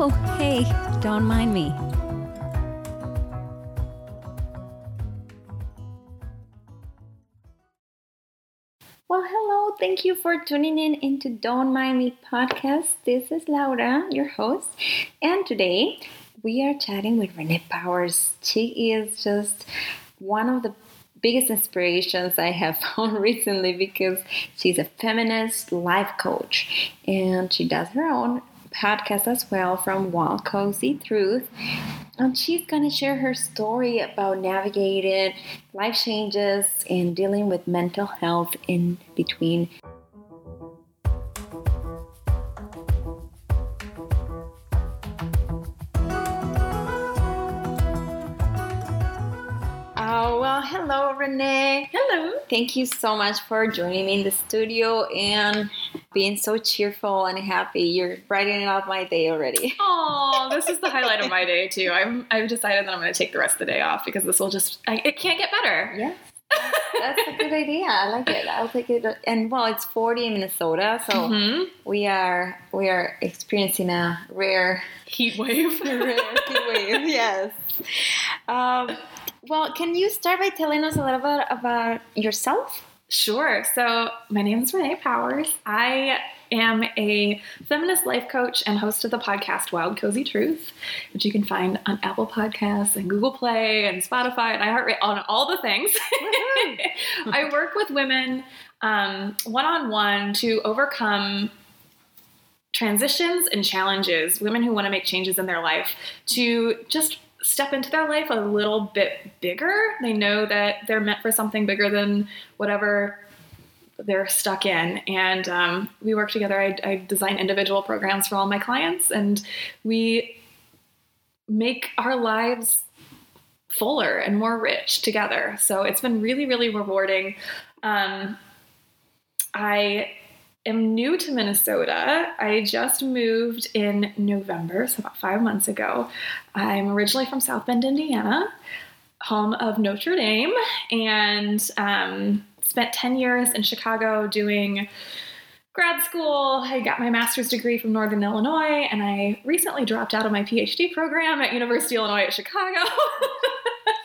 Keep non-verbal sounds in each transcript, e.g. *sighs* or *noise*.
Oh, hey, don't mind me. Well, hello. Thank you for tuning in into Don't Mind Me podcast. This is Laura, your host, and today we are chatting with Renee Powers. She is just one of the biggest inspirations I have *laughs* found recently because she's a feminist life coach and she does her own podcast as well from Wild Cozy Truth. And she's going to share her story about navigating life changes and dealing with mental health in between. Hello, Renee. Hello. Thank you so much for joining me in the studio and being so cheerful and happy. You're brightening up my day already. *laughs* Oh, this is the highlight of my day too. I'm I've decided that I'm going to take the rest of the day off because this will just I, it can't get better. Yes. That's a good idea. I like it. I'll take it. And well, it's 40 in Minnesota, so Mhm. we are we are experiencing a rare Heat wave. A *laughs* rare heat wave. Yes. *laughs* Um, well, can you start by telling us a little bit about yourself? Sure. So, my name is Renee Powers. I am a feminist life coach and host of the podcast Wild Cozy Truth, which you can find on Apple Podcasts and Google Play and Spotify and iHeartRadio, on all the things. *laughs* I work with women one on one to overcome transitions and challenges, women who want to make changes in their life, to just step into their life a little bit bigger. They know that they're meant for something bigger than whatever they're stuck in. And um, we work together. I, I design individual programs for all my clients, and we make our lives fuller and more rich together. So it's been really, really rewarding. Um, I am new to Minnesota. I just moved in November, so about five months ago. I'm originally from South Bend, Indiana, home of Notre Dame, and um, spent 10 years in Chicago doing grad school. I got my master's degree from Northern Illinois, and I recently dropped out of my PhD program at University of Illinois at Chicago. *laughs*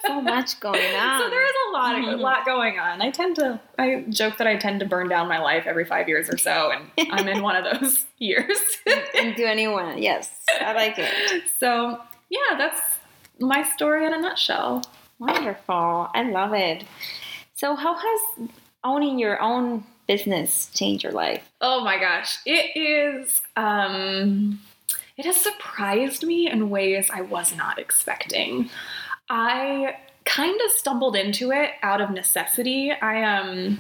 So much going on. So there lot, a lot going on. I tend to, I joke that I tend to burn down my life every five years or so, and I'm in one of those *laughs* years. *laughs* and do anyone? Yes, I like it. so yeah, that's my story in a nutshell. Wonderful. I love it. So, how has owning your own business changed your life? Oh my gosh, it is. Um, it has surprised me in ways I was not expecting. I kind of stumbled into it out of necessity. I um,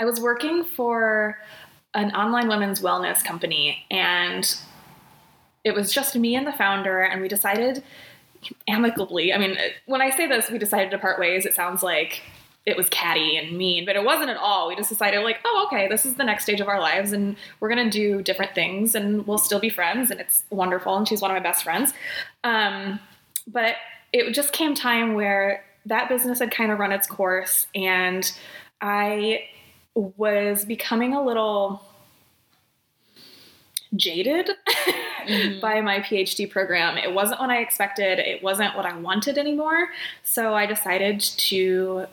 I was working for an online women's wellness company, and it was just me and the founder, and we decided amicably. I mean, when I say this, we decided to part ways. It sounds like it was catty and mean, but it wasn't at all. We just decided, like, oh, okay, this is the next stage of our lives, and we're gonna do different things, and we'll still be friends, and it's wonderful. And she's one of my best friends. Um, but it just came time where that business had kind of run its course, and I was becoming a little jaded *laughs* Mhm. by my PhD program. It wasn't what I expected, it wasn't what I wanted anymore. So I decided to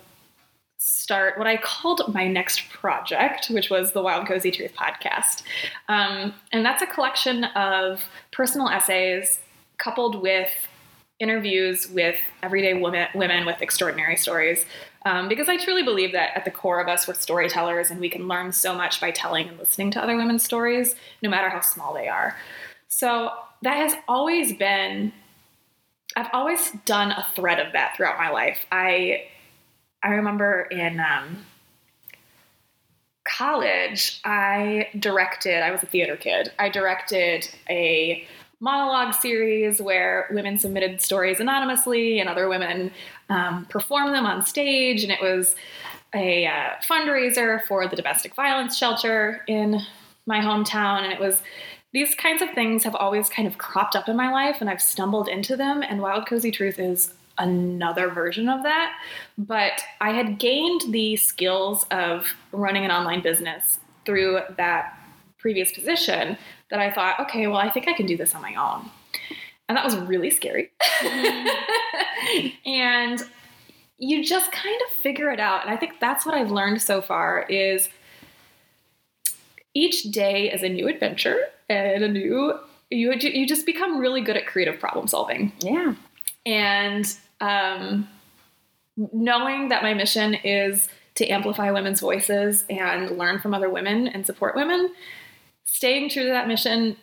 start what I called my next project, which was the Wild Cozy Truth podcast. Um, and that's a collection of personal essays coupled with interviews with everyday women, women with extraordinary stories. Um, because I truly believe that at the core of us, we're storytellers and we can learn so much by telling and listening to other women's stories, no matter how small they are. So that has always been, I've always done a thread of that throughout my life. I, I remember in um, college, I directed, I was a theater kid, I directed a monologue series where women submitted stories anonymously and other women um, performed them on stage. And it was a uh, fundraiser for the domestic violence shelter in my hometown. And it was these kinds of things have always kind of cropped up in my life and I've stumbled into them. And Wild Cozy Truth is another version of that. But I had gained the skills of running an online business through that previous position that I thought, okay, well, I think I can do this on my own. And that was really scary. *laughs* and you just kind of figure it out. And I think that's what I've learned so far is each day is a new adventure and a new you you just become really good at creative problem solving. Yeah. And um, knowing that my mission is to amplify women's voices and learn from other women and support women, staying true to that mission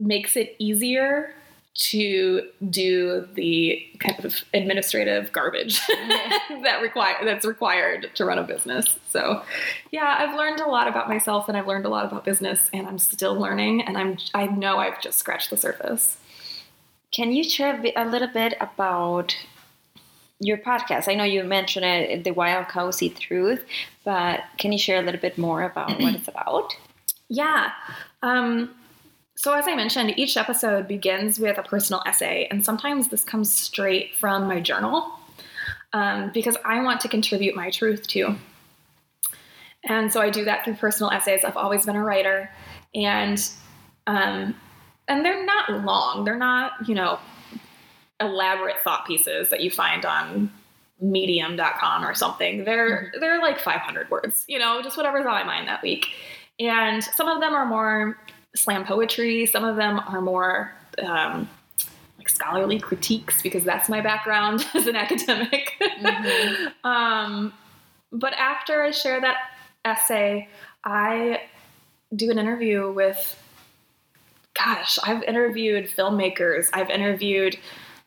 makes it easier to do the kind of administrative garbage *laughs* that require that's required to run a business. So, yeah, I've learned a lot about myself and I've learned a lot about business and I'm still learning and I'm I know I've just scratched the surface. Can you share a little bit about your podcast? I know you mentioned it, the Wild Cozy Truth, but can you share a little bit more about what it's about? Yeah. Um, so, as I mentioned, each episode begins with a personal essay, and sometimes this comes straight from my journal um, because I want to contribute my truth too. And so I do that through personal essays. I've always been a writer, and um, and they're not long. They're not you know elaborate thought pieces that you find on medium.com or something. They're mm-hmm. they're like 500 words, you know, just whatever's on my mind that week. And some of them are more slam poetry. Some of them are more um, like scholarly critiques because that's my background *laughs* as an academic. Mm-hmm. *laughs* um, but after I share that essay, I do an interview with, gosh, I've interviewed filmmakers, I've interviewed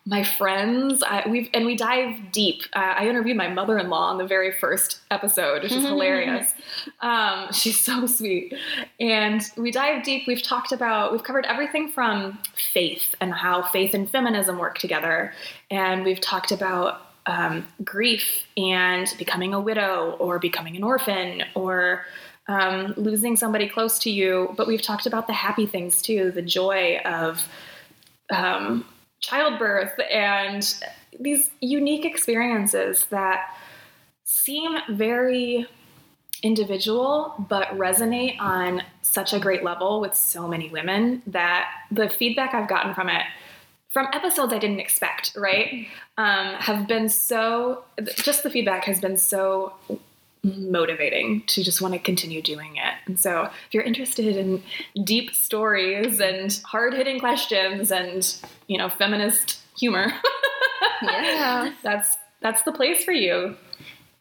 my friends I, we've and we dive deep. Uh, i interviewed my mother-in-law on the very first episode which is hilarious. Um, *laughs* she's so sweet. And we dive deep. We've talked about we've covered everything from faith and how faith and feminism work together. And we've talked about um, grief and becoming a widow or becoming an orphan or um, losing somebody close to you. But we've talked about the happy things too the joy of um, childbirth and these unique experiences that seem very individual but resonate on such a great level with so many women that the feedback I've gotten from it from episodes I didn't expect, right? Um, have been so, just the feedback has been so motivating to just want to continue doing it. And so, if you're interested in deep stories and hard-hitting questions and, you know, feminist humor, *laughs* yeah, that's that's the place for you.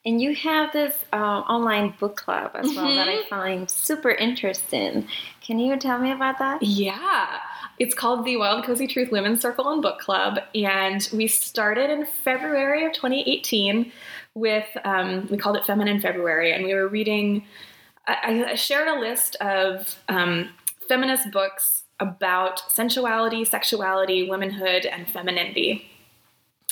And you have this uh, online book club as well mm-hmm. that I mm-hmm. find super interesting. Can you tell me about that? Yeah. It's called the Wild Cozy Truth Women's Circle and Book Club, and we started in February of 2018 with um, we called it Feminine February, and we were reading. I, I shared a list of um, feminist books about sensuality, sexuality, womanhood, and femininity.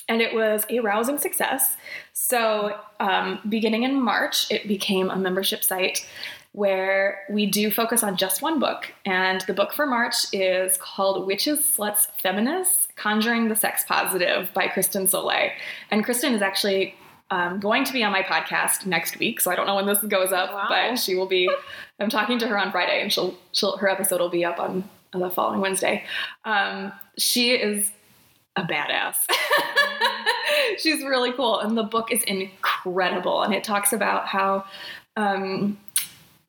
And it was a rousing success. So, um, beginning in March, it became a membership site where we do focus on just one book. And the book for March is called Witches, Sluts, Feminists Conjuring the Sex Positive by Kristen Sollée. And Kristen is actually um, going to be on my podcast next week, so I don't know when this goes up, wow. but she will be. *laughs* I'm talking to her on Friday, and she'll, she'll her episode will be up on, on the following Wednesday. Um, she is a badass. *laughs* She's really cool, and the book is incredible, and it talks about how um,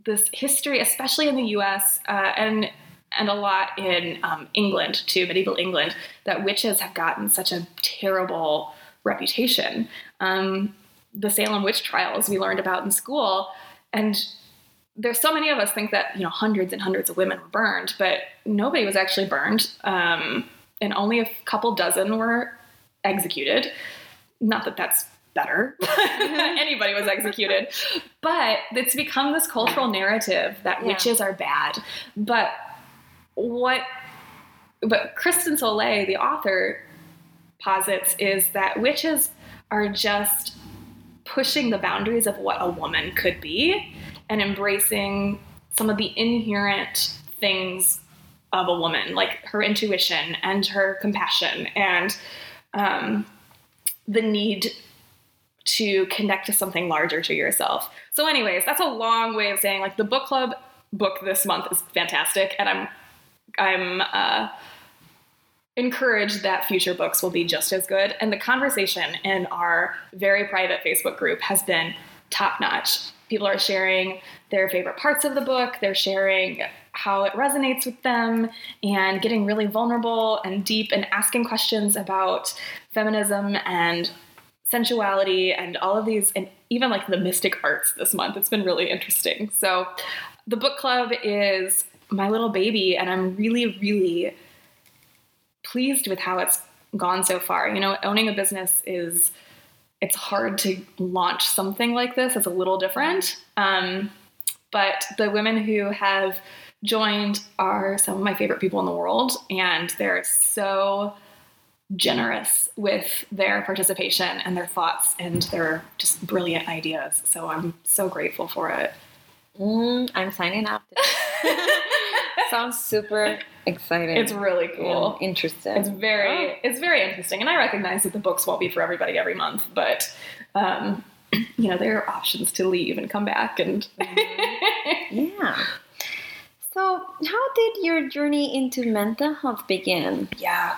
this history, especially in the U.S. Uh, and and a lot in um, England too, medieval England, that witches have gotten such a terrible reputation. Um, the Salem witch trials we learned about in school, and there's so many of us think that you know hundreds and hundreds of women were burned, but nobody was actually burned, um, and only a couple dozen were executed. Not that that's better. *laughs* Anybody was executed. But it's become this cultural narrative that yeah. witches are bad. But what but Kristen Sollée, the author, posits is that witches are just pushing the boundaries of what a woman could be and embracing some of the inherent things of a woman, like her intuition and her compassion and um, the need to connect to something larger to yourself. So, anyways, that's a long way of saying like the book club book this month is fantastic, and I'm I'm uh, encouraged that future books will be just as good. And the conversation in our very private Facebook group has been top notch. People are sharing their favorite parts of the book. They're sharing how it resonates with them and getting really vulnerable and deep and asking questions about feminism and sensuality and all of these and even like the mystic arts this month. It's been really interesting. So the book club is my little baby and I'm really really pleased with how it's gone so far. You know, owning a business is it's hard to launch something like this. It's a little different. Um, but the women who have joined are some of my favorite people in the world, and they're so generous with their participation and their thoughts and their just brilliant ideas. So I'm so grateful for it. Mm, I'm signing up. *laughs* Sounds super exciting. It's really cool. interesting. It's very Oh. it's very interesting, and I recognize that the books won't be for everybody every month, but um, *clears throat* you know there are options to leave and come back and. *laughs* Yeah. So, how did your journey into mental health begin? Yeah.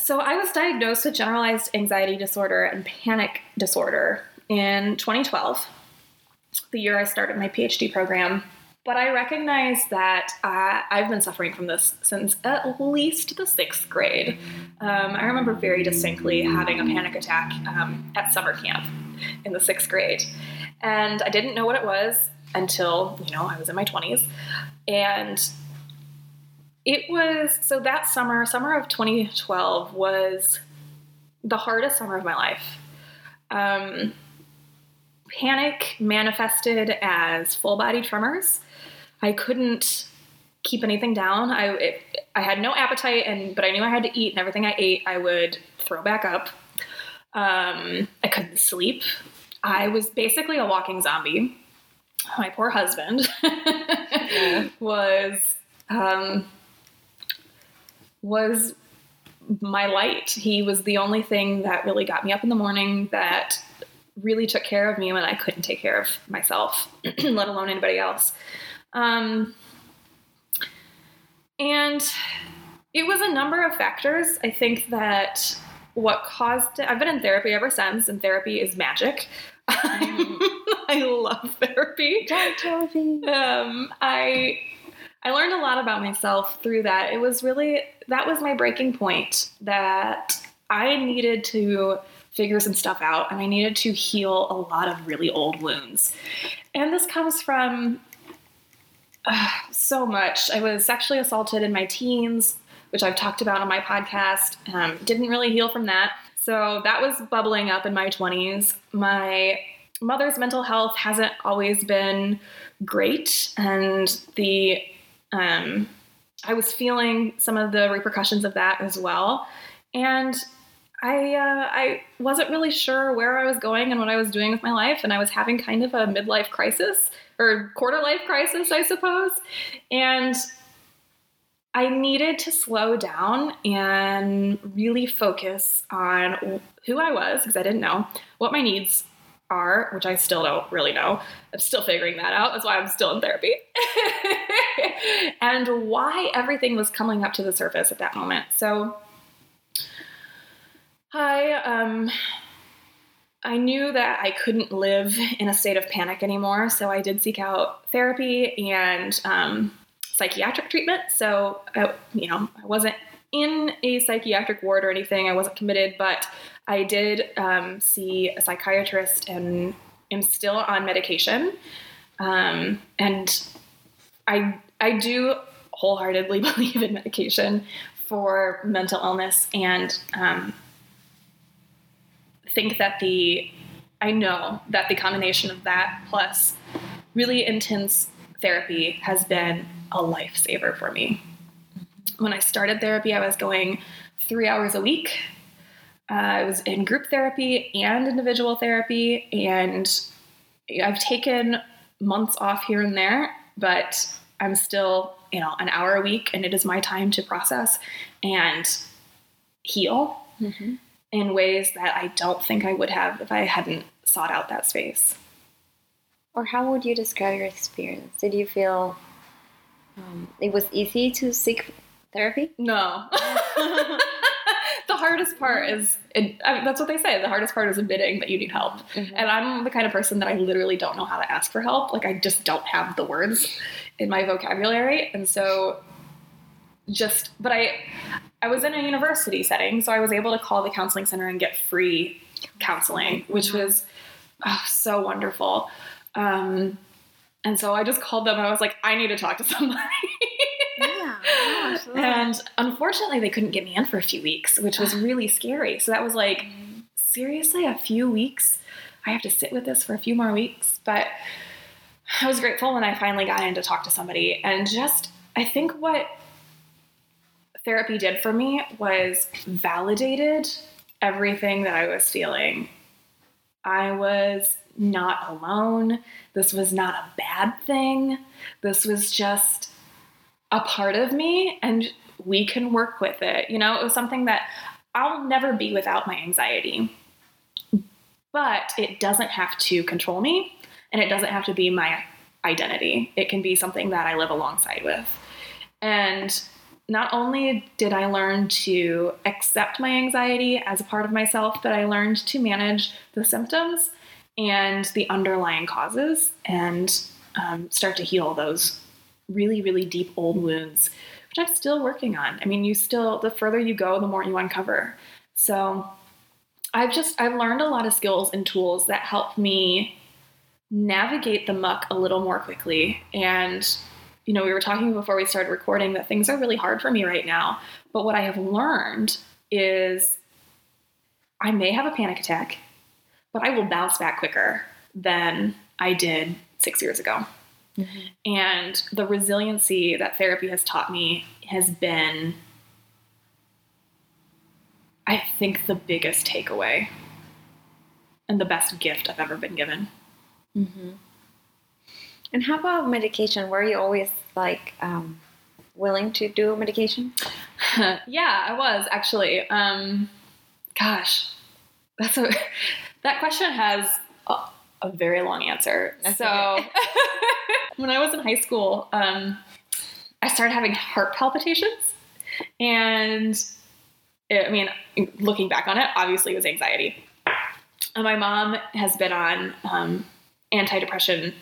So I was diagnosed with generalized anxiety disorder and panic disorder in 2012, the year I started my PhD program. But I recognize that uh, I've been suffering from this since at least the sixth grade. Um, I remember very distinctly having a panic attack um, at summer camp in the sixth grade. And I didn't know what it was until, you know, I was in my 20s. And it was so that summer, summer of 2012, was the hardest summer of my life. Um, panic manifested as full body tremors. I couldn't keep anything down. I it, I had no appetite, and but I knew I had to eat, and everything I ate, I would throw back up. Um, I couldn't sleep. I was basically a walking zombie. My poor husband *laughs* was um, was my light. He was the only thing that really got me up in the morning, that really took care of me when I couldn't take care of myself, *clears throat* let alone anybody else. Um, and it was a number of factors. I think that what caused it, I've been in therapy ever since, and therapy is magic. *laughs* I love therapy um, I I learned a lot about myself through that. It was really that was my breaking point that I needed to figure some stuff out and I needed to heal a lot of really old wounds. And this comes from uh, *sighs* so much. I was sexually assaulted in my teens, which I've talked about on my podcast. Um, didn't really heal from that. So that was bubbling up in my 20s. My mother's mental health hasn't always been great, and the um, I was feeling some of the repercussions of that as well. And I uh, I wasn't really sure where I was going and what I was doing with my life, and I was having kind of a midlife crisis or quarter life crisis, I suppose. And I needed to slow down and really focus on who I was because I didn't know what my needs are, which I still don't really know. I'm still figuring that out. That's why I'm still in therapy. *laughs* and why everything was coming up to the surface at that moment. So I um I knew that I couldn't live in a state of panic anymore, so I did seek out therapy and um, psychiatric treatment. So, I, you know, I wasn't in a psychiatric ward or anything. I wasn't committed, but I did um, see a psychiatrist and am still on medication. Um, and I I do wholeheartedly *laughs* believe in medication for mental illness and um, think that the I know that the combination of that plus really intense therapy has been a lifesaver for me. When I started therapy, I was going three hours a week. Uh, I was in group therapy and individual therapy, and I've taken months off here and there, but I'm still, you know, an hour a week, and it is my time to process and heal Mm-hmm. In ways that I don't think I would have if I hadn't sought out that space. Or how would you describe your experience? Did you feel um, it was easy to seek therapy. No. *laughs* the hardest part is it, I mean, that's what they say. The hardest part is admitting that you need help. Mhm. And I'm the kind of person that I literally don't know how to ask for help. Like I just don't have the words in my vocabulary. And so just but I I was in a university setting, so I was able to call the counseling center and get free counseling, which mm-hmm. was oh, so wonderful. Um, and so I just called them I was like, I need to talk to somebody. *laughs* Yeah, absolutely. and unfortunately, they couldn't get me in for a few weeks, which was ah. really scary. So that was like, mm-hmm. seriously, a few weeks? I have to sit with this for a few more weeks. But I was grateful when I finally got in to talk to somebody. And just, I think what therapy did for me was validated everything that I was feeling. I was not alone. This was not a bad thing. This was just a part of me, and we can work with it. You know, it was something that I'll never be without my anxiety, but it doesn't have to control me, and it doesn't have to be my identity. It can be something that I live alongside with. And not only did I learn to accept my anxiety as a part of myself, but I learned to manage the symptoms and the underlying causes and um, start to heal those really, really deep old wounds, which I'm still working on. I mean, you still, the further you go, the more you uncover. So I've just, I've learned a lot of skills and tools that help me navigate the muck a little more quickly. And, you know, we were talking before we started recording that things are really hard for me right now. But what I have learned is I may have a panic attack, but I will bounce back quicker than I did six years ago. And the resiliency that therapy has taught me has been, I think, the biggest takeaway and the best gift I've ever been given. Mm-hmm. And how about medication? Were you always like um, willing to do medication? *laughs* yeah, I was actually. Um, gosh, that's a *laughs* that question has a, a very long answer. That's so, *laughs* when I was in high school, um, I started having heart palpitations, and it, I mean, looking back on it, obviously it was anxiety. And my mom has been on um, antidepressant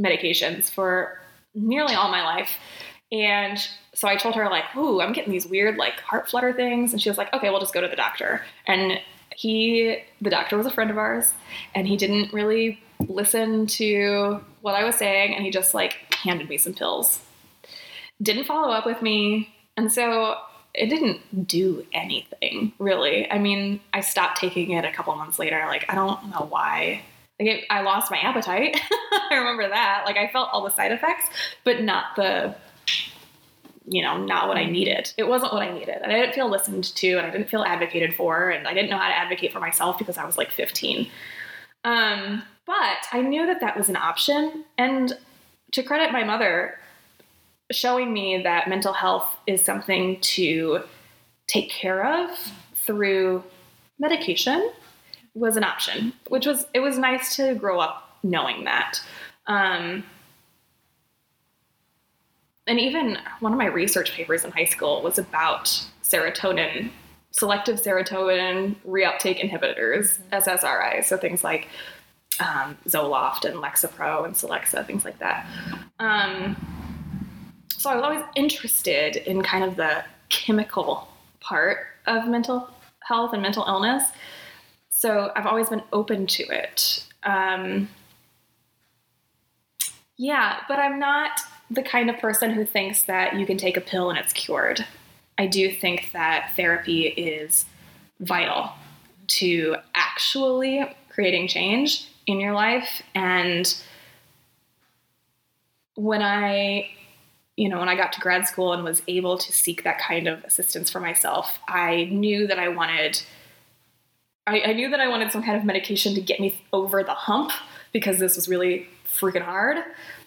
medications for nearly all my life. And so I told her, like, ooh, I'm getting these weird, like, heart flutter things. And she was like, okay, we'll just go to the doctor. And he, the doctor was a friend of ours, and he didn't really listen to what I was saying. And he just, like, handed me some pills. Didn't follow up with me. And so it didn't do anything, really. I mean, I stopped taking it a couple months later. Like, I don't know why. Like, I lost my appetite. *laughs* I remember that. Like, I felt all the side effects, but not the you know, not what I needed. It wasn't what I needed. And I didn't feel listened to and I didn't feel advocated for and I didn't know how to advocate for myself because I was like 15. Um, but I knew that that was an option. And to credit my mother, showing me that mental health is something to take care of through medication was an option, which was, it was nice to grow up knowing that. Um, and even one of my research papers in high school was about serotonin, selective serotonin reuptake inhibitors, SSRI. So things like um, Zoloft and Lexapro and Celexa, things like that. Um, so I was always interested in kind of the chemical part of mental health and mental illness. So I've always been open to it. Um, yeah, but I'm not the kind of person who thinks that you can take a pill and it's cured. I do think that therapy is vital to actually creating change in your life. And when I, you know, when I got to grad school and was able to seek that kind of assistance for myself, I knew that I wanted. I, I knew that I wanted some kind of medication to get me over the hump because this was really freaking hard.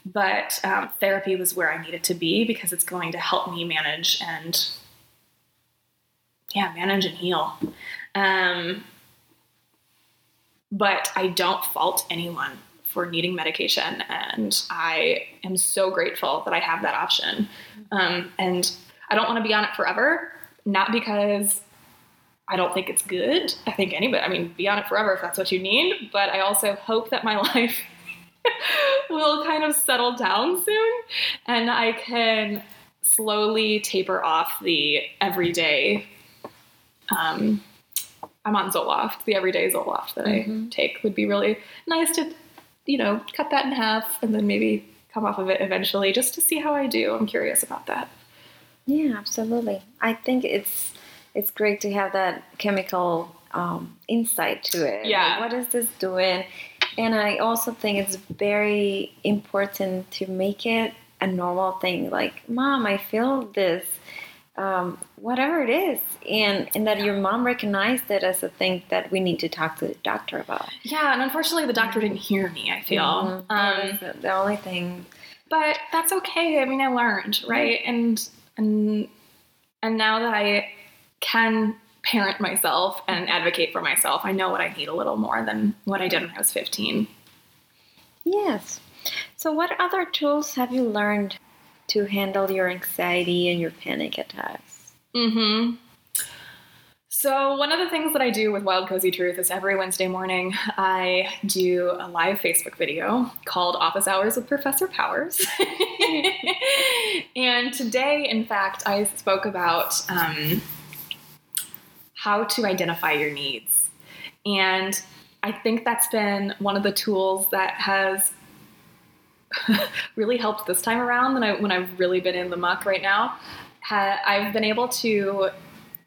But um, therapy was where I needed to be because it's going to help me manage and, yeah, manage and heal. Um, but I don't fault anyone for needing medication, and I am so grateful that I have that option. Um, and I don't want to be on it forever, not because I don't think it's good. I think anybody, I mean, be on it forever if that's what you need. But I also hope that my *laughs* life will kind of settle down soon and I can slowly taper off the everyday. Um, I'm on Zoloft. The everyday Zoloft that Mhm. I take would be really nice to, you know, cut that in half and then maybe come off of it eventually just to see how I do. I'm curious about that. Yeah, absolutely. I think it's it's great to have that chemical um, insight to it. Like, Yeah. what is this doing? And I also think it's very important to make it a normal thing. Like, mom, I feel this, um, whatever it is, and and that your mom recognized it as a thing that we need to talk to the doctor about. Yeah, and unfortunately, the doctor didn't hear me. I feel. Mhm. Um, the, the only thing. but that's okay. I mean, I learned, right? And and and now that I can parent myself and advocate for myself, I know what I need a little more than what I did when I was 15. Yes. So, what other tools have you learned to handle your anxiety and your panic attacks? Mm-hmm. So one of the things that I do with Wild Cozy Truth is every Wednesday morning I do a live Facebook video called Office Hours with Professor Powers. *laughs* *laughs* and today, in fact, I spoke about um, how to identify your needs. And I think that's been one of the tools that has *laughs* really helped this time around I, when I've really been in the muck right now. I've been able to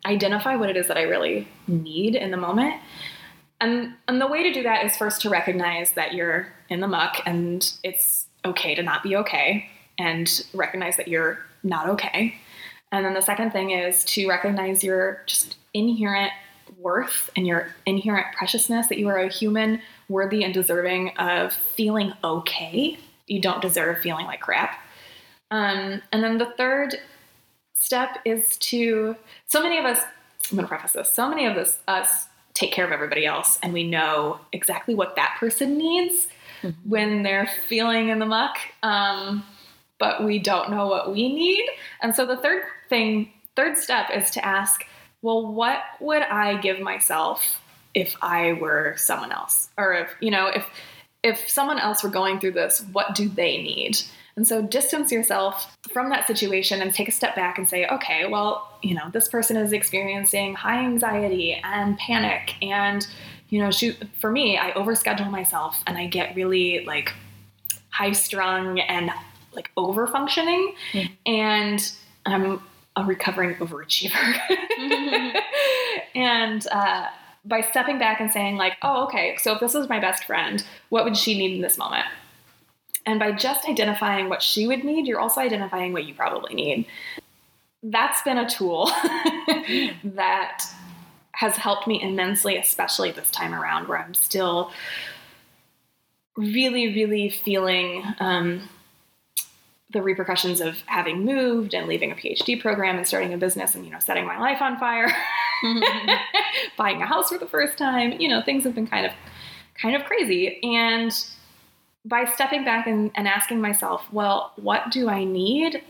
identify what it is that I really need in the moment. And, and the way to do that is first to recognize that you're in the muck and it's okay to not be okay and recognize that you're not okay. And then the second thing is to recognize your just inherent worth and your inherent preciousness that you are a human worthy and deserving of feeling okay. You don't deserve feeling like crap. Um, and then the third step is to so many of us i'm going to preface this so many of us us take care of everybody else and we know exactly what that person needs when they're feeling in the muck um, but we don't know what we need and so the third thing third step is to ask well what would i give myself if i were someone else or if you know if if someone else were going through this what do they need and so distance yourself from that situation and take a step back and say, okay, well, you know, this person is experiencing high anxiety and panic. And, you know, shoot, for me, I overschedule myself and I get really like high strung and like over functioning. Mm. And I'm a recovering overachiever. *laughs* and, uh, by stepping back and saying, like, oh, okay, so if this was my best friend, what would she need in this moment? And by just identifying what she would need, you're also identifying what you probably need. That's been a tool *laughs* that has helped me immensely, especially this time around where I'm still really, really feeling um, the repercussions of having moved and leaving a PhD program and starting a business and, you know, setting my life on fire, mm-hmm. *laughs* buying a house for the first time. You know, things have been kind of, kind of crazy. And by stepping back and, and asking myself, well, what do I need?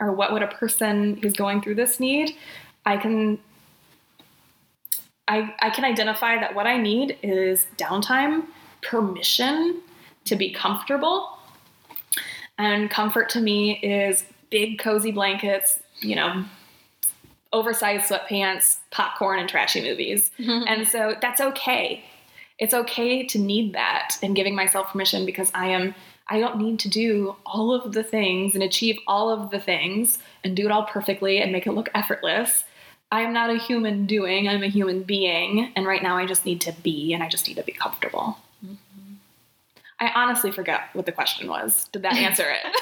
Or what would a person who's going through this need? I can I, I can identify that what I need is downtime, permission to be comfortable. And comfort to me is big cozy blankets, you know, oversized sweatpants, popcorn, and trashy movies. Mm-hmm. And so that's okay it's okay to need that and giving myself permission because I am I don't need to do all of the things and achieve all of the things and do it all perfectly and make it look effortless. I am not a human doing, I'm a human being, and right now I just need to be and I just need to be comfortable. I honestly forgot what the question was. Did that answer it? *laughs*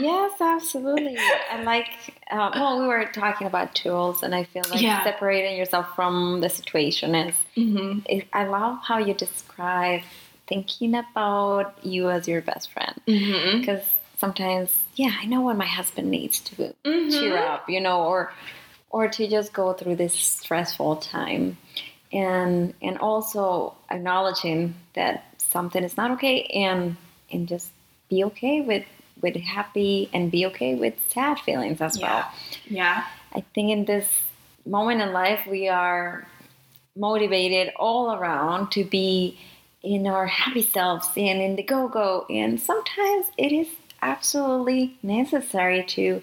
Yes, absolutely. And like, uh, well, we were talking about tools, and I feel like Yeah. separating yourself from the situation is. mm-hmm. It, I love how you describe thinking about you as your best friend, Mm-hmm. because sometimes, yeah, I know when my husband needs to Mm-hmm. cheer up, you know, or or to just go through this stressful time, and and also acknowledging that something is not okay and and just be okay with with happy and be okay with sad feelings as Yeah. well. Yeah. I think in this moment in life, we are motivated all around to be in our happy selves and in the go go. And sometimes it is absolutely necessary to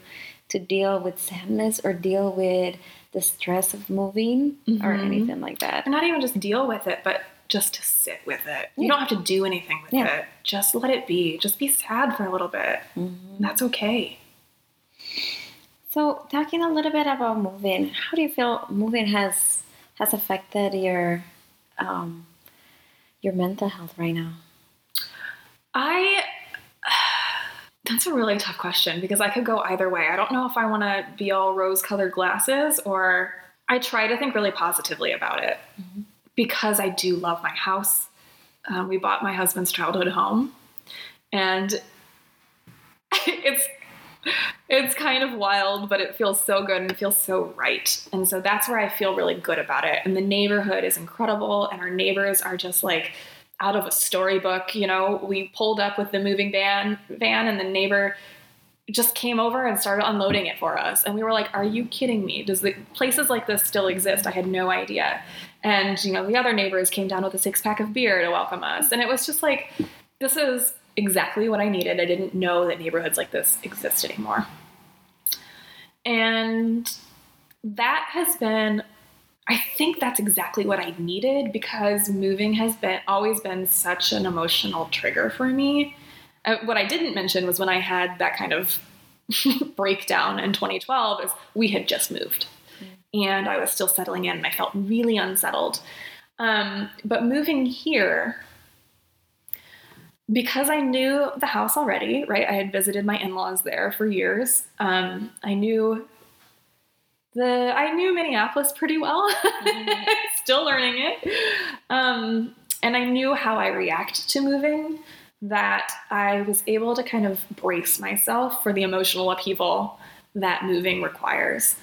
to deal with sadness or deal with the stress of moving or Mhm. anything like that. Or not even just deal with it, but just to sit with it. You Yeah. don't have to do anything with Yeah. it. Just let it be. Just be sad for a little bit. Mhm. That's okay. So, talking a little bit about moving, how do you feel moving has has affected your um, your mental health right now? I *sighs* that's a really tough question because I could go either way. I don't know if I want to be all rose-colored glasses or I try to think really positively about it Mhm. Because I do love my house. Um, we bought my husband's childhood home, and *laughs* it's it's kind of wild, but it feels so good and it feels so right. And so that's where I feel really good about it. And the neighborhood is incredible, and our neighbors are just like out of a storybook. You know, we pulled up with the moving van van, and the neighbor just came over and started unloading it for us. And we were like, "Are you kidding me? Does the places like this still exist?" I had no idea. And you know, the other neighbors came down with a six pack of beer to welcome us, and it was just like, this is exactly what I needed. I didn't know that neighborhoods like this exist anymore. And that has been I think that's exactly what I needed because moving has been always been such an emotional trigger for me. Uh, what I didn't mention was when I had that kind of *laughs* breakdown in 2012 is we had just moved and I was still settling in and I felt really unsettled. Um, but moving here, because I knew the house already, right? I had visited my in-laws there for years. Um, I knew the I knew Minneapolis pretty well. Mhm. *laughs* Still learning it. Um, and I knew how I react to moving. That I was able to kind of brace myself for the emotional upheaval that moving requires.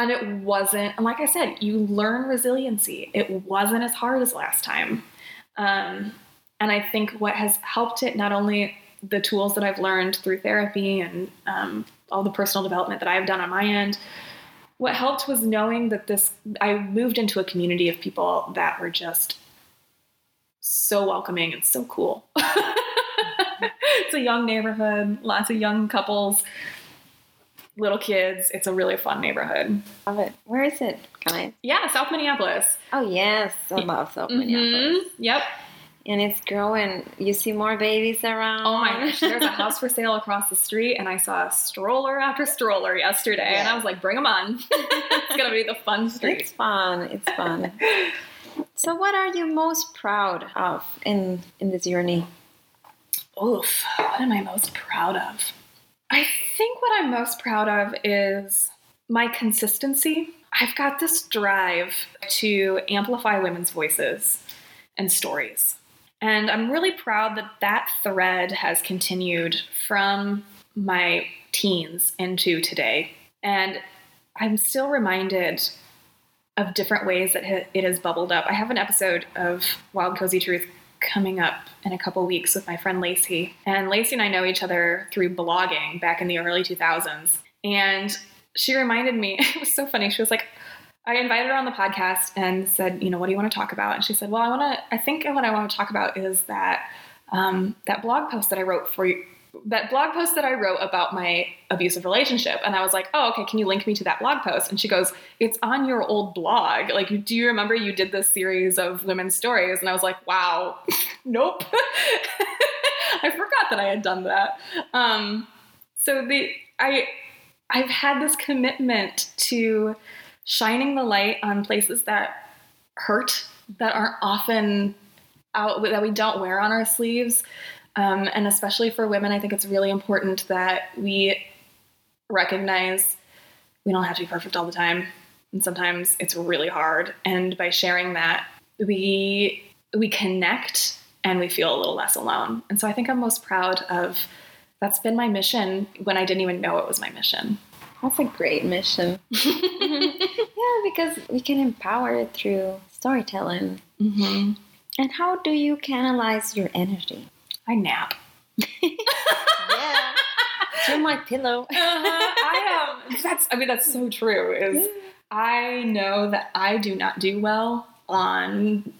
And it wasn't, and like I said, you learn resiliency. It wasn't as hard as last time. Um, and I think what has helped it, not only the tools that I've learned through therapy and um, all the personal development that I've done on my end, what helped was knowing that this, I moved into a community of people that were just so welcoming and so cool. *laughs* it's a young neighborhood, lots of young couples, little kids. It's a really fun neighborhood. Love it. Where is it? I? Yeah, South Minneapolis. Oh yes, I love South Minneapolis. Mhm. Yep. And it's growing. You see more babies around. Oh my gosh, there's a *laughs* house for sale across the street, and I saw stroller after stroller yesterday, and I was like, bring them on. *laughs* it's going to be the fun street." It's fun. It's fun. *laughs* so, what are you most proud of in in this journey? Oof, what am I most proud of? I think what I'm most proud of is my consistency. I've got this drive to amplify women's voices and stories. And I'm really proud that that thread has continued from my teens into today. And I'm still reminded of different ways that it has bubbled up. I have an episode of Wild Cozy Truth coming up in a couple weeks with my friend Lacey. And Lacey and I know each other through blogging back in the early 2000s. And she reminded me, *laughs* it was so funny. She was like, I invited her on the podcast and said, you know, what do you want to talk about? And she said, well, I want to, I think what I want to talk about is that, um, that blog post that I wrote for you, that blog post that I wrote about my abusive relationship. And I was like, oh, okay, can you link me to that blog post? And she goes, it's on your old blog. Like, do you remember you did this series of women's stories? And I was like, wow, *laughs* nope. *laughs* I forgot that I had done that. Um, so the, I, I've had this commitment to shining the light on places that hurt, that aren't often out, that we don't wear on our sleeves. Um, and especially for women, I think it's really important that we recognize we don't have to be perfect all the time. And sometimes it's really hard. And by sharing that, we we connect and we feel a little less alone. And so I think I'm most proud of that's been my mission when I didn't even know it was my mission. That's a great mission. *laughs* *laughs* yeah, because we can empower it through storytelling. hmm And how do you canalize your energy? I nap. *laughs* yeah. To my pillow. *laughs* Uh-huh. I um that's I mean that's so true is I know that I do not do well on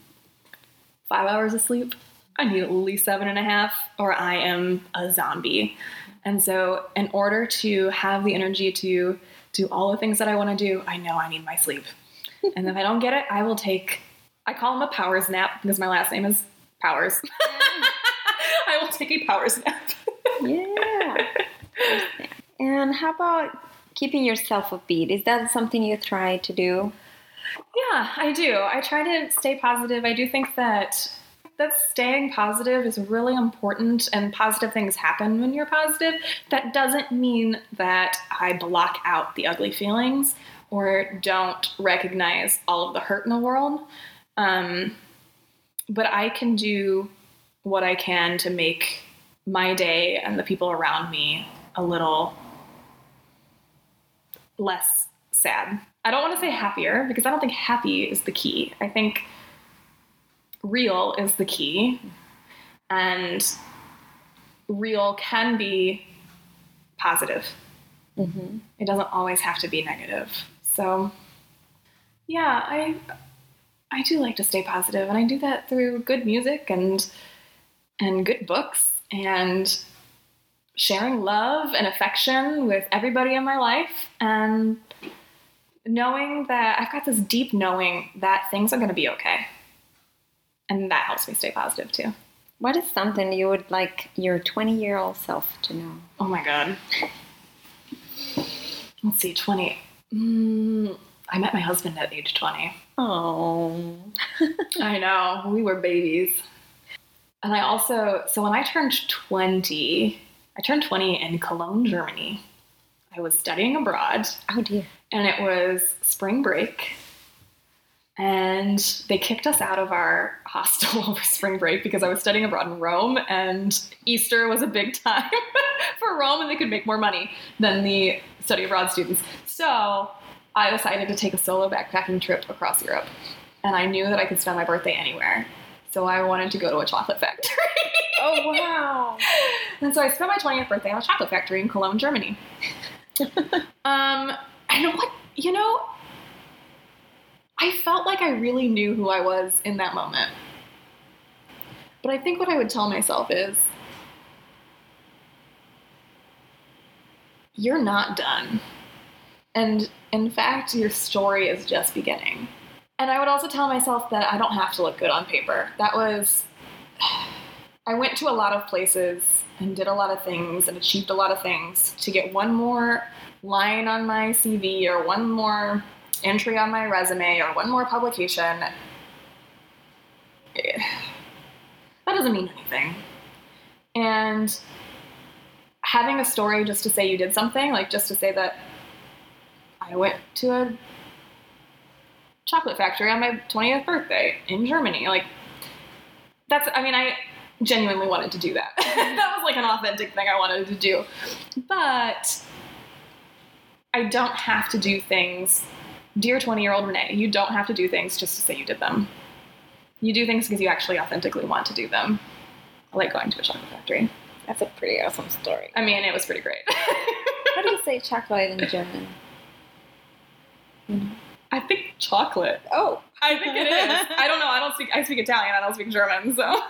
five hours of sleep. I need at least seven and a half, or I am a zombie. And so, in order to have the energy to do all the things that I want to do, I know I need my sleep. and if I don't get it, I will take, I call them a powers nap because my last name is Powers. Take a powers nap. yeah. *laughs* And how about keeping yourself upbeat? Is that something you try to do? Yeah, I do. I try to stay positive. I do think that that staying positive is really important and positive things happen when you're positive. That doesn't mean that I block out the ugly feelings or don't recognize all of the hurt in the world. Um, but I can do what I can to make my day and the people around me a little less sad. I don't want to say happier because I don't think happy is the key. I think real is the key. And real can be positive. Mm-hmm. It doesn't always have to be negative. So, yeah, I I do like to stay positive, and I do that through good music and and good books and sharing love and affection with everybody in my life and knowing that I've got this deep knowing that things are going to be okay. And that helps me stay positive too. What is something you would like your 20 year old self to know? Oh my God. Let's see, 20. Mm, I met my husband at age 20. Oh. *laughs* I know, we were babies. And I also, so when I turned 20, I turned 20 in Cologne, Germany. I was studying abroad, Oh dear. and it was spring break. And they kicked us out of our *laughs* hostel over spring break because I was studying abroad in Rome, and Easter was a big *laughs* time for Rome, and they could make more money than the study abroad students. So I decided to take a solo backpacking trip across Europe, and I knew that I could spend my birthday anywhere. So I wanted to go to a chocolate factory. *laughs* Oh wow. And so I spent my 20th birthday at a chocolate factory in Cologne, Germany. *laughs* um, and what, you know, I felt like I really knew who I was in that moment. But I think what I would tell myself is you're not done. And in fact, your story is just beginning. And I would also tell myself that I don't have to look good on paper. That was, I went to a lot of places and did a lot of things and achieved a lot of things to get one more line on my CV or one more entry on my resume or one more publication. That doesn't mean anything. And having a story just to say you did something, like just to say that I went to a chocolate factory on my 20th birthday in Germany, like that's, I mean, I genuinely wanted to do that. *laughs* that was like an authentic thing I wanted to do. But I don't have to do things, dear 20 year old Renee, you don't have to do things just to say you did them. You do things because you actually authentically want to do them. I like going to a chocolate factory. That's a pretty awesome story. I mean, it was pretty great. How do you *laughs* say chocolate in German? I think chocolate. Oh. I think it is. I don't know. I don't speak. I speak Italian. I don't speak German. So *laughs*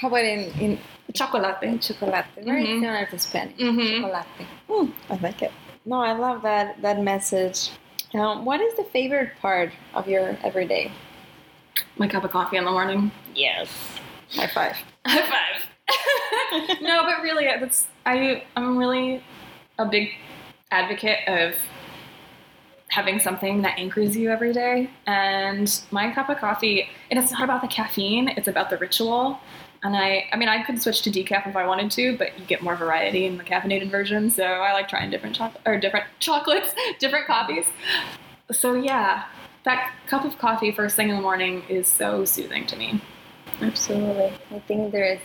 How about in, in chocolate. in chocolate? Very Mhm. similar to Spanish. Mhm. Chocolate. Mm, I like it. No, I love that that message. Um, what is the favorite part of your everyday? My cup of coffee in the morning. Yes. High five. High five. *laughs* no, but really, that's I. I'm really a big advocate of having something that anchors you every day. And my cup of coffee, and it's not about the caffeine; it's about the ritual. And I, I mean, I could switch to decaf if I wanted to, but you get more variety in the caffeinated version. So I like trying different chocolate or different *laughs* chocolates, different coffees. So yeah, that cup of coffee first thing in the morning is so soothing to me. Absolutely. I think there is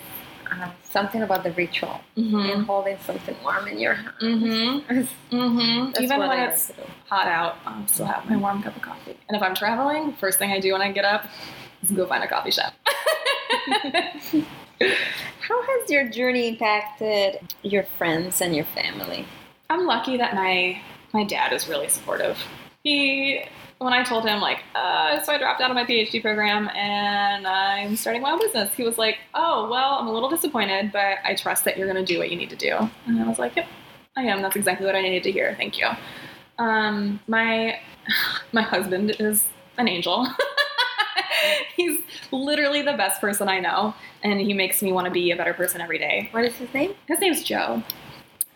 uh, something about the ritual Mm-hmm. and holding something warm in your hand. Mm-hmm. *laughs* Mm-hmm. Even when I it's hot out, I'll still have my warm cup of coffee. And if I'm traveling, first thing I do when I get up, let's go find a coffee shop. *laughs* How has your journey impacted your friends and your family? I'm lucky that my my dad is really supportive. He when I told him like, uh, so I dropped out of my PhD program and I'm starting my own business, he was like, oh well, I'm a little disappointed, but I trust that you're going to do what you need to do. And I was like, yep, I am. That's exactly what I needed to hear. Thank you. Um, my *sighs* my husband is an angel. *laughs* He's literally the best person I know, and he makes me want to be a better person every day. What is his name? His name's Joe.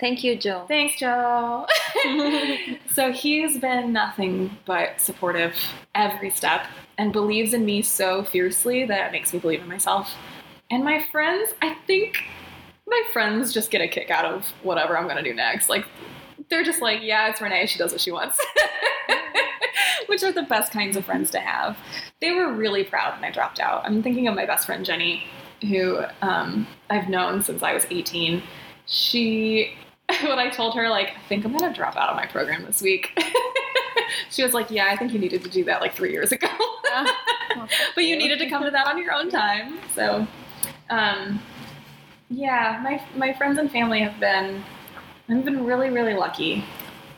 Thank you, Joe. Thanks, Joe. *laughs* so he's been nothing but supportive every step and believes in me so fiercely that it makes me believe in myself. And my friends, I think my friends just get a kick out of whatever I'm going to do next. Like, they're just like, yeah, it's Renee. She does what she wants. *laughs* Which are the best kinds of friends to have. They were really proud when I dropped out. I'm thinking of my best friend, Jenny, who um, I've known since I was 18. She *laughs* when I told her, like, I think I'm gonna drop out of my program this week. *laughs* she was like, Yeah, I think you needed to do that like three years ago. *laughs* but you needed to come to that on your own time. So, um, yeah, my my friends and family have been, I've been really, really lucky.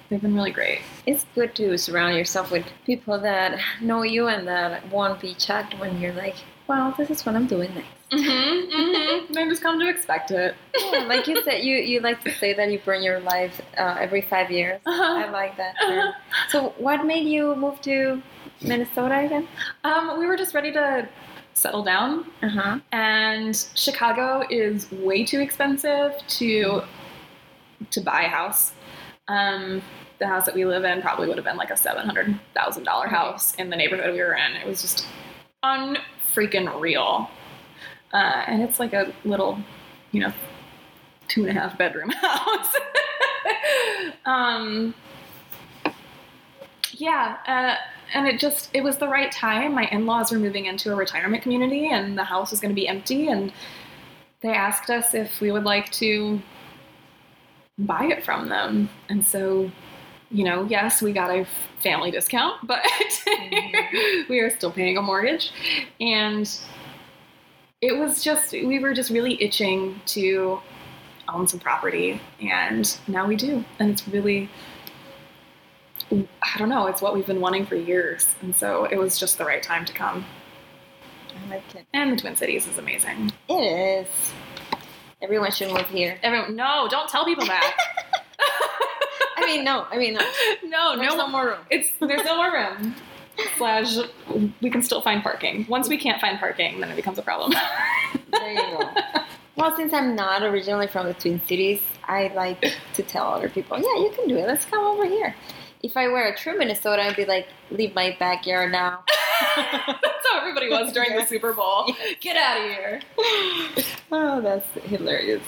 They've been really great. It's good to surround yourself with people that know you and that won't be checked when you're like, well, this is what I'm doing next. Mm-hmm, mm-hmm. *laughs* I just come to expect it. yeah, like you said, you, you like to say that you burn your life uh, every five years. Uh-huh. I like that. term. So, what made you move to Minnesota again? Um, we were just ready to settle down, Uh huh. and Chicago is way too expensive to to buy a house. Um, the house that we live in probably would have been like a seven hundred thousand dollar house in the neighborhood we were in. It was just unfreaking real, uh, and it's like a little, you know, two and a half bedroom *laughs* house. um, yeah, uh, and it just it was the right time. My in-laws were moving into a retirement community, and the house was going to be empty, and they asked us if we would like to buy it from them, and so. You know, yes, we got a family discount, *laughs* but we are still paying a mortgage. And it was just, we were just really itching to own some property. And now we do. And it's really, I don't know, it's what we've been wanting for years. And so it was just the right time to come. I like it. And the Twin Cities is amazing. It is. Everyone should move here. Everyone, no, don't tell people that. *laughs* *laughs* I mean, no. I mean, no. no, There's no, no more room. It's there's no more room. Slash, we can still find parking. Once we can't find parking, then it becomes a problem. There you go. *laughs* Well, since I'm not originally from the Twin Cities, I like to tell other people, yeah, you can do it. Let's come over here. If I were a true Minnesota, I'd be like, leave my backyard now. *laughs* That's how everybody was during the *laughs* Super Bowl. Get out of here. Oh, that's hilarious.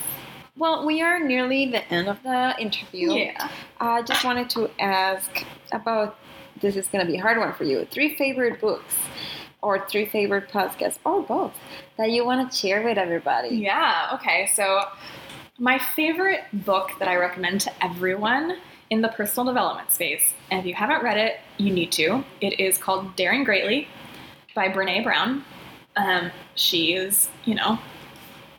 Well, we are nearly the end of the interview. Yeah. I just wanted to ask about this is going to be a hard one for you. Three favorite books or three favorite podcasts or both that you want to share with everybody. Yeah. Okay. So, my favorite book that I recommend to everyone in the personal development space, and if you haven't read it, you need to. It is called Daring Greatly by Brene Brown. Um, she is, you know,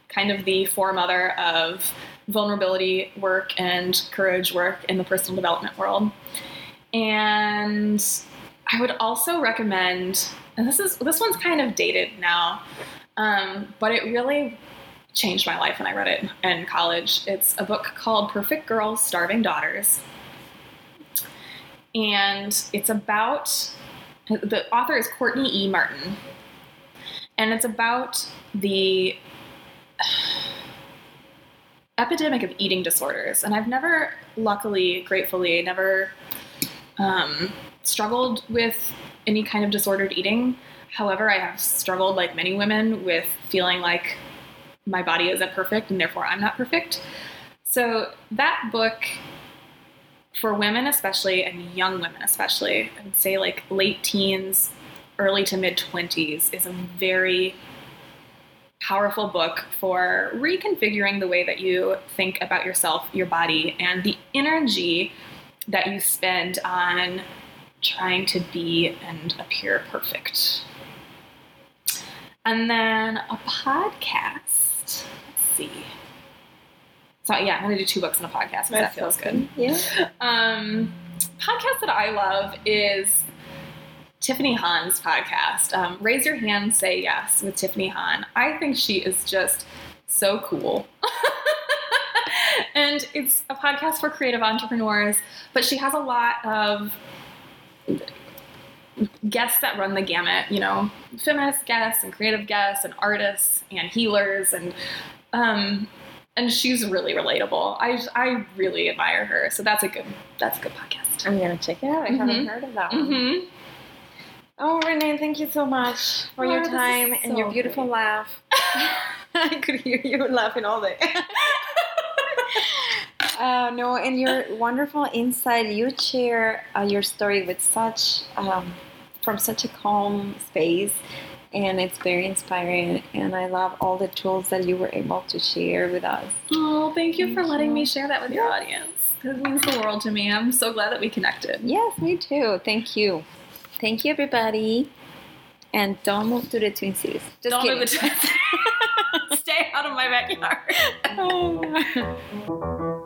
kind of the foremother of vulnerability work and courage work in the personal development world. And I would also recommend, and this is this one's kind of dated now, um, but it really changed my life when I read it in college. It's a book called Perfect Girls, Starving Daughters. And it's about, the author is Courtney E. Martin. And it's about the epidemic of eating disorders. And I've never, luckily, gratefully, never um, struggled with any kind of disordered eating. However, I have struggled, like many women, with feeling like my body isn't perfect and therefore I'm not perfect. So that book, for women especially, and young women especially, I would say like late teens, early to mid 20s, is a very powerful book for reconfiguring the way that you think about yourself, your body, and the energy that you spend on trying to be and appear perfect. And then a podcast. Let's see. So yeah, I'm gonna do two books and a podcast because that feels good. Yeah. Um, podcast that I love is Tiffany Han's podcast, um, Raise Your Hand, Say Yes with Tiffany Han. I think she is just so cool. *laughs* and it's a podcast for creative entrepreneurs, but she has a lot of guests that run the gamut, you know, feminist guests and creative guests and artists and healers and um and she's really relatable. I I really admire her. So that's a good that's a good podcast. I'm gonna check it out. I haven't Mhm. heard of that one. Mm-hmm. Oh, Renee, thank you so much for Oh, your time and your beautiful great. laugh. *laughs* I could hear you laughing all day. *laughs* uh, no, and your wonderful insight. You share uh, your story with such, um, from such a calm space, and it's very inspiring. And I love all the tools that you were able to share with us. Oh, thank you for Thank letting me share that with your audience. It means the world to me. I'm so glad that we connected. Yes, me too. Thank you. Thank you, everybody. And don't move to the Twin Cities. Just Don't kidding. move the *laughs* Stay out of my backyard. *laughs* Oh.